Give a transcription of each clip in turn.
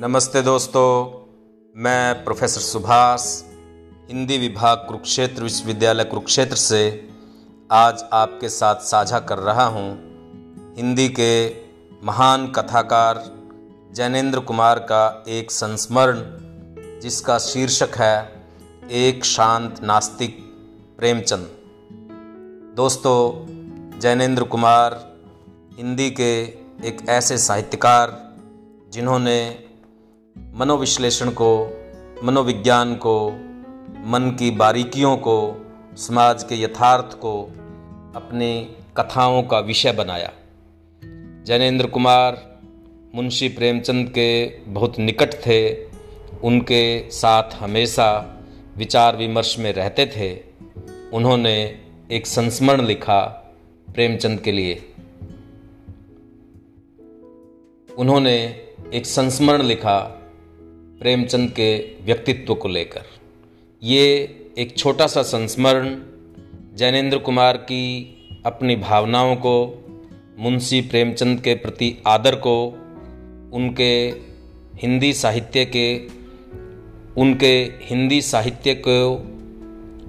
नमस्ते दोस्तों, मैं प्रोफेसर सुभाष, हिंदी विभाग कुरुक्षेत्र विश्वविद्यालय कुरुक्षेत्र से आज आपके साथ साझा कर रहा हूँ हिंदी के महान कथाकार जैनेन्द्र कुमार का एक संस्मरण, जिसका शीर्षक है, एक शांत नास्तिक प्रेमचंद। दोस्तों जैनेन्द्र कुमार हिंदी के एक ऐसे साहित्यकार, जिन्होंने मनोविश्लेषण को, मनोविज्ञान को, मन की बारीकियों को, समाज के यथार्थ को, अपनी कथाओं का विषय बनाया। जैनेन्द्र कुमार, मुंशी प्रेमचंद के बहुत निकट थे। उनके साथ हमेशा विचार विमर्श में रहते थे। उन्होंने एक संस्मरण लिखा प्रेमचंद के लिए। उन्होंने एक संस्मरण लिखा प्रेमचंद के व्यक्तित्व को लेकर। ये एक छोटा सा संस्मरण जैनेन्द्र कुमार की अपनी भावनाओं को, मुंशी प्रेमचंद के प्रति आदर को, उनके हिंदी साहित्य के, उनके हिंदी साहित्य को,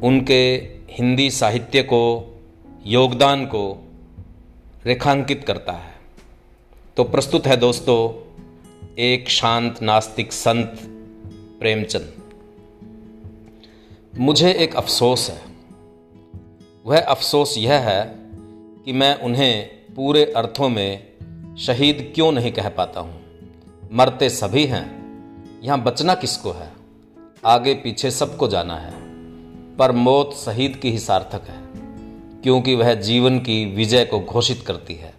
उनके हिंदी साहित्य को योगदान को रेखांकित करता है। तो प्रस्तुत है दोस्तों एक शांत नास्तिक संत प्रेमचंद। मुझे एक अफसोस है। वह अफसोस यह है कि मैं उन्हें पूरे अर्थों में शहीद क्यों नहीं कह पाता हूँ? मरते सभी हैं। यहाँ बचना किसको है? आगे पीछे सबको जाना है। पर मौत शहीद की ही सार्थक है, क्योंकि वह जीवन की विजय को घोषित करती है।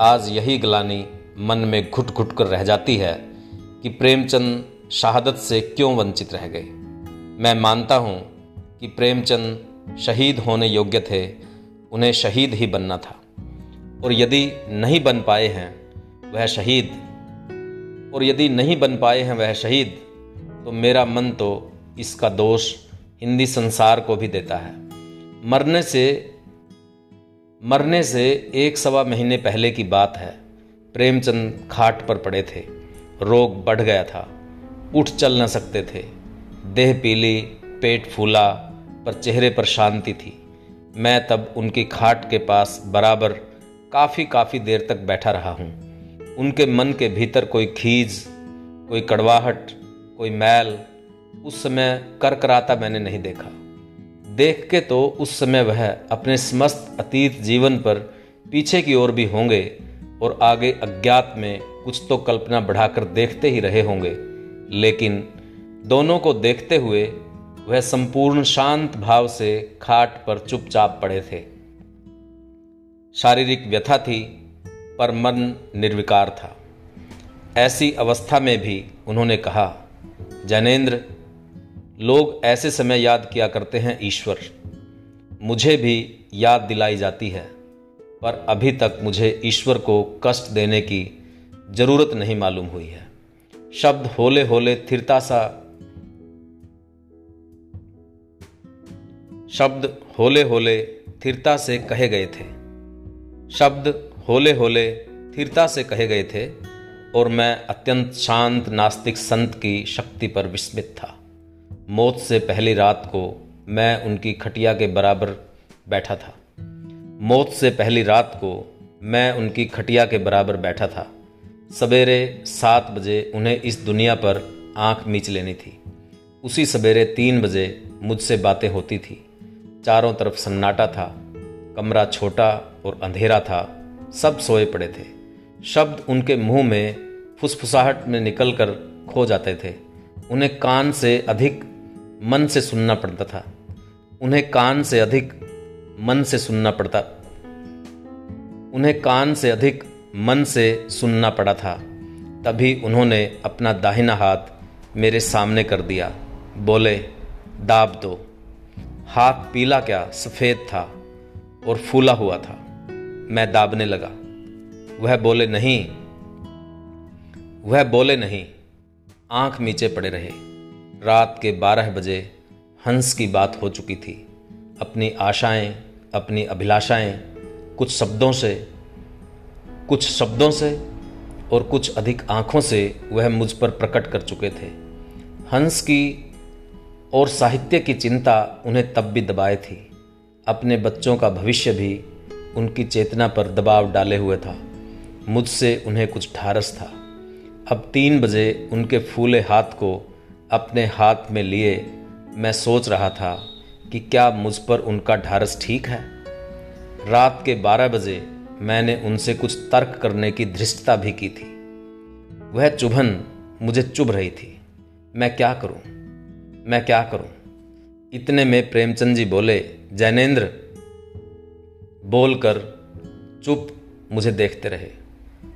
आज यही ग्लानी मन में घुट घुट कर रह जाती है कि प्रेमचंद शहादत से क्यों वंचित रह गए। मैं मानता हूँ कि प्रेमचंद शहीद होने योग्य थे, उन्हें शहीद ही बनना था। और यदि नहीं बन पाए हैं, वह शहीद। और यदि नहीं बन पाए हैं वह शहीद तो मेरा मन तो इसका दोष हिंदी संसार को भी देता है। मरने से मरने से एक सवा महीने पहले की बात है। प्रेमचंद खाट पर पड़े थे। रोग बढ़ गया था। उठ चल न सकते थे। देह पीली, पेट फूला, पर चेहरे पर शांति थी। मैं तब उनकी खाट के पास बराबर काफ़ी काफ़ी देर तक बैठा रहा हूँ। उनके मन के भीतर कोई खीज, कोई कड़वाहट, कोई मैल, उस समय कर कराता मैंने नहीं देखा। देख के तो उस समय वह अपने समस्त अतीत जीवन पर पीछे की ओर भी होंगे और आगे अज्ञात में कुछ तो कल्पना बढ़ाकर देखते ही रहे होंगे। लेकिन दोनों को देखते हुए वह संपूर्ण शांत भाव से खाट पर चुपचाप पड़े थे। शारीरिक व्यथा थी, पर मन निर्विकार था। ऐसी अवस्था में भी उन्होंने कहा जैनेन्द्र लोग ऐसे समय याद किया करते हैं, ईश्वर। मुझे भी याद दिलाई जाती है। पर अभी तक मुझे ईश्वर को कष्ट देने की ज़रूरत नहीं मालूम हुई है। शब्द होले होले थिरता सा शब्द होले होले थिरता से कहे गए थे। शब्द होले होले थिरता से कहे गए थे और मैं अत्यंत शांत, नास्तिक संत की शक्ति पर विस्मित था। मौत से पहली रात को मैं उनकी खटिया के बराबर बैठा था। मौत से पहली रात को मैं उनकी खटिया के बराबर बैठा था। सवेरे सात बजे उन्हें इस दुनिया पर आँख मीच लेनी थी। उसी सवेरे तीन बजे मुझसे बातें होती थी। चारों तरफ़ सन्नाटा था, कमरा छोटा और अंधेरा था, सब सोए पड़े थे। शब्द उनके मुँह में फुसफुसाहट में निकलकर खो जाते थे। उन्हें कान से अधिक मन से सुनना पड़ता था। उन्हें कान से अधिक मन से सुनना पड़ता उन्हें कान से अधिक, मन से सुनना पड़ा था। तभी उन्होंने अपना दाहिना हाथ मेरे सामने कर दिया। बोले, दाब दो। हाथ पीला क्या, सफ़ेद था और फूला हुआ था। मैं दाबने लगा। वह बोले, नहीं। वह बोले, नहीं। आँख नीचे पड़े रहे। रात के बारह बजे हंस की बात हो चुकी थी। अपनी आशाएँ, अपनी अभिलाषाएँ कुछ शब्दों से, कुछ शब्दों से और कुछ अधिक आँखों से वह मुझ पर प्रकट कर चुके थे। हंस की और साहित्य की चिंता उन्हें तब भी दबाए थी। अपने बच्चों का भविष्य भी उनकी चेतना पर दबाव डाले हुए था। मुझसे उन्हें कुछ ढारस था। अब तीन बजे उनके फूले हाथ को अपने हाथ में लिए मैं सोच रहा था कि क्या मुझ पर उनका ढारस ठीक है? रात के बारह बजे मैंने उनसे कुछ तर्क करने की धृष्टता भी की थी। वह चुभन मुझे चुभ रही थी। मैं क्या करूँ? मैं क्या करूँ? इतने में प्रेमचंद जी बोले, जैनेन्द्र, बोलकर चुप मुझे देखते रहे।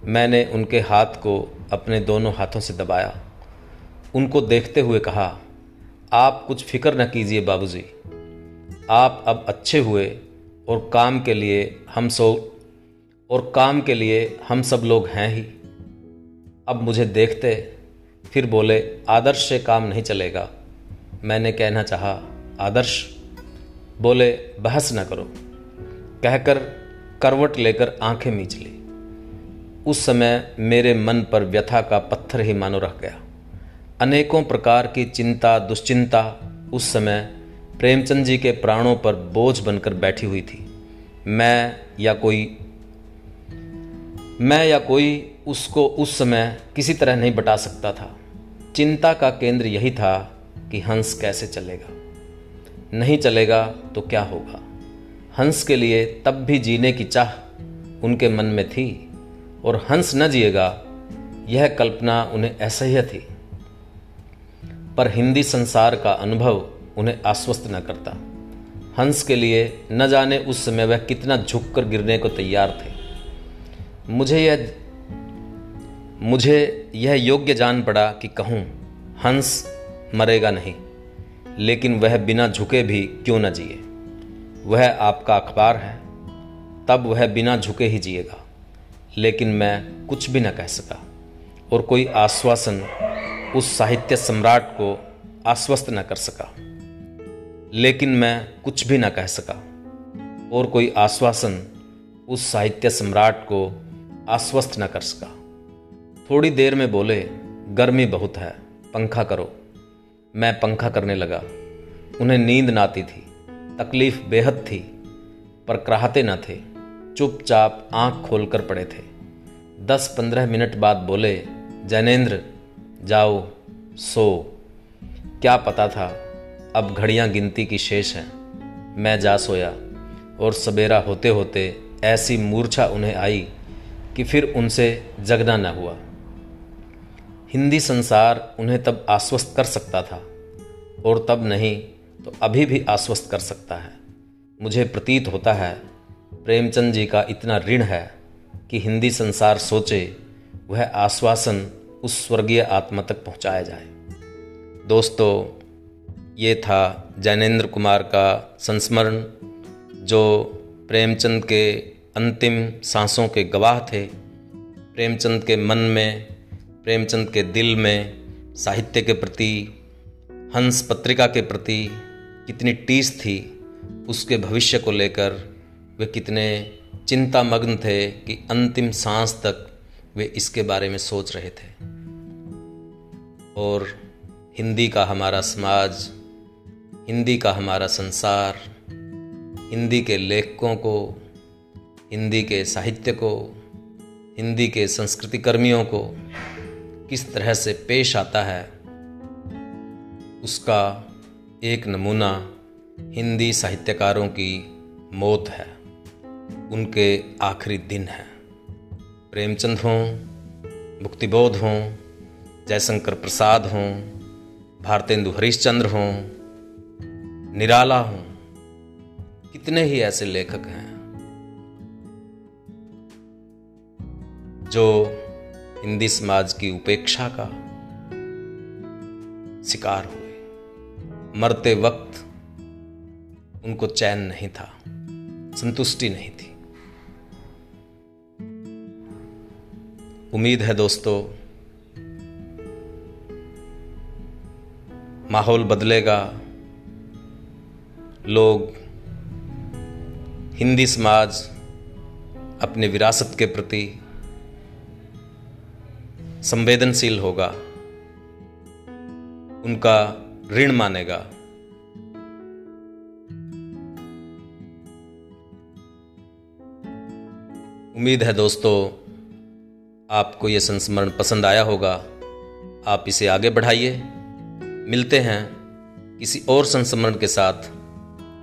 मैंने उनके हाथ को अपने दोनों हाथों से दबाया। उनको देखते हुए कहा, आप कुछ फ़िक्र न कीजिए बाबूजी। आप अब अच्छे हुए और काम के लिए हम सो, और काम के लिए हम सब लोग हैं ही। अब मुझे देखते, फिर बोले, आदर्श से काम नहीं चलेगा। मैंने कहना चाहा, आदर्श, बोले, बहस न करो। कहकर करवट लेकर आँखें मीच ली। उस समय मेरे मन पर व्यथा का पत्थर ही मानो रह गया। अनेकों प्रकार की चिंता, दुश्चिंता उस समय प्रेमचंद जी के प्राणों पर बोझ बनकर बैठी हुई थी। मैं या कोई, मैं या कोई उसको उस समय किसी तरह नहीं बटा सकता था। चिंता का केंद्र यही था कि हंस कैसे चलेगा। नहीं चलेगा तो क्या होगा? हंस के लिए तब भी जीने की चाह उनके मन में थी, और हंस न जिएगा, यह कल्पना उन्हें असह्य थी। पर हिंदी संसार का अनुभव उन्हें आश्वस्त न करता। हंस के लिए न जाने उस समय वह कितना झुककर गिरने को तैयार थे। मुझे यह मुझे यह योग्य जान पड़ा कि कहूँ, हंस मरेगा नहीं, लेकिन वह बिना झुके भी क्यों न जिए? वह आपका अखबार है, तब वह बिना झुके ही जिएगा, लेकिन मैं कुछ भी न कह सका, और कोई आश्वासन उस साहित्य सम्राट को आश्वस्त न कर सका। लेकिन मैं कुछ भी न कह सका। और कोई आश्वासन उस साहित्य सम्राट को आश्वस्त न कर सका। थोड़ी देर में बोले, गर्मी बहुत है, पंखा करो। मैं पंखा करने लगा। उन्हें नींद न आती थी। तकलीफ़ बेहद थी, पर कराहते न थे। चुपचाप आँख खोलकर पड़े थे। दस पंद्रह मिनट बाद बोले जैनेन्द्र जाओ, सो। क्या पता था अब घड़ियाँ गिनती की शेष हैं। मैं जा सोया और सवेरा होते होते ऐसी मूर्छा उन्हें आई कि फिर उनसे जगना न हुआ। हिंदी संसार उन्हें तब आश्वस्त कर सकता था और तब नहीं तो अभी भी आश्वस्त कर सकता है। मुझे प्रतीत होता है, प्रेमचंद जी का इतना ऋण है कि हिंदी संसार सोचे वह आश्वासन उस स्वर्गीय आत्मा तक पहुँचाया जाए। दोस्तों ये था जैनेन्द्र कुमार का संस्मरण, जो प्रेमचंद के अंतिम सांसों के गवाह थे। प्रेमचंद के मन में, प्रेमचंद के दिल में साहित्य के प्रति, हंस पत्रिका के प्रति कितनी टीस थी, उसके भविष्य को लेकर वे कितने चिंतामग्न थे कि अंतिम सांस तक वे इसके बारे में सोच रहे थे। और हिंदी का हमारा समाज हिंदी का हमारा संसार, हिंदी के लेखकों को, हिंदी के साहित्य को, हिंदी के संस्कृति कर्मियों को किस तरह से पेश आता है, उसका एक नमूना हिंदी साहित्यकारों की मौत है, उनके आखिरी दिन है। प्रेमचंद हों मुक्तिबोध हों, जयशंकर प्रसाद हों, भारतेंदु हरिश्चंद्र हों निराला हूँ। कितने ही ऐसे लेखक हैं जो हिंदी समाज की उपेक्षा का शिकार हुए। मरते वक्त उनको चैन नहीं था, संतुष्टि नहीं थी। उम्मीद है दोस्तों, माहौल बदलेगा लोग, हिंदी समाज अपने विरासत के प्रति संवेदनशील होगा, उनका ऋण मानेगा। उम्मीद है दोस्तों, आपको ये संस्मरण पसंद आया होगा। आप इसे आगे बढ़ाइए। मिलते हैं किसी और संस्मरण के साथ।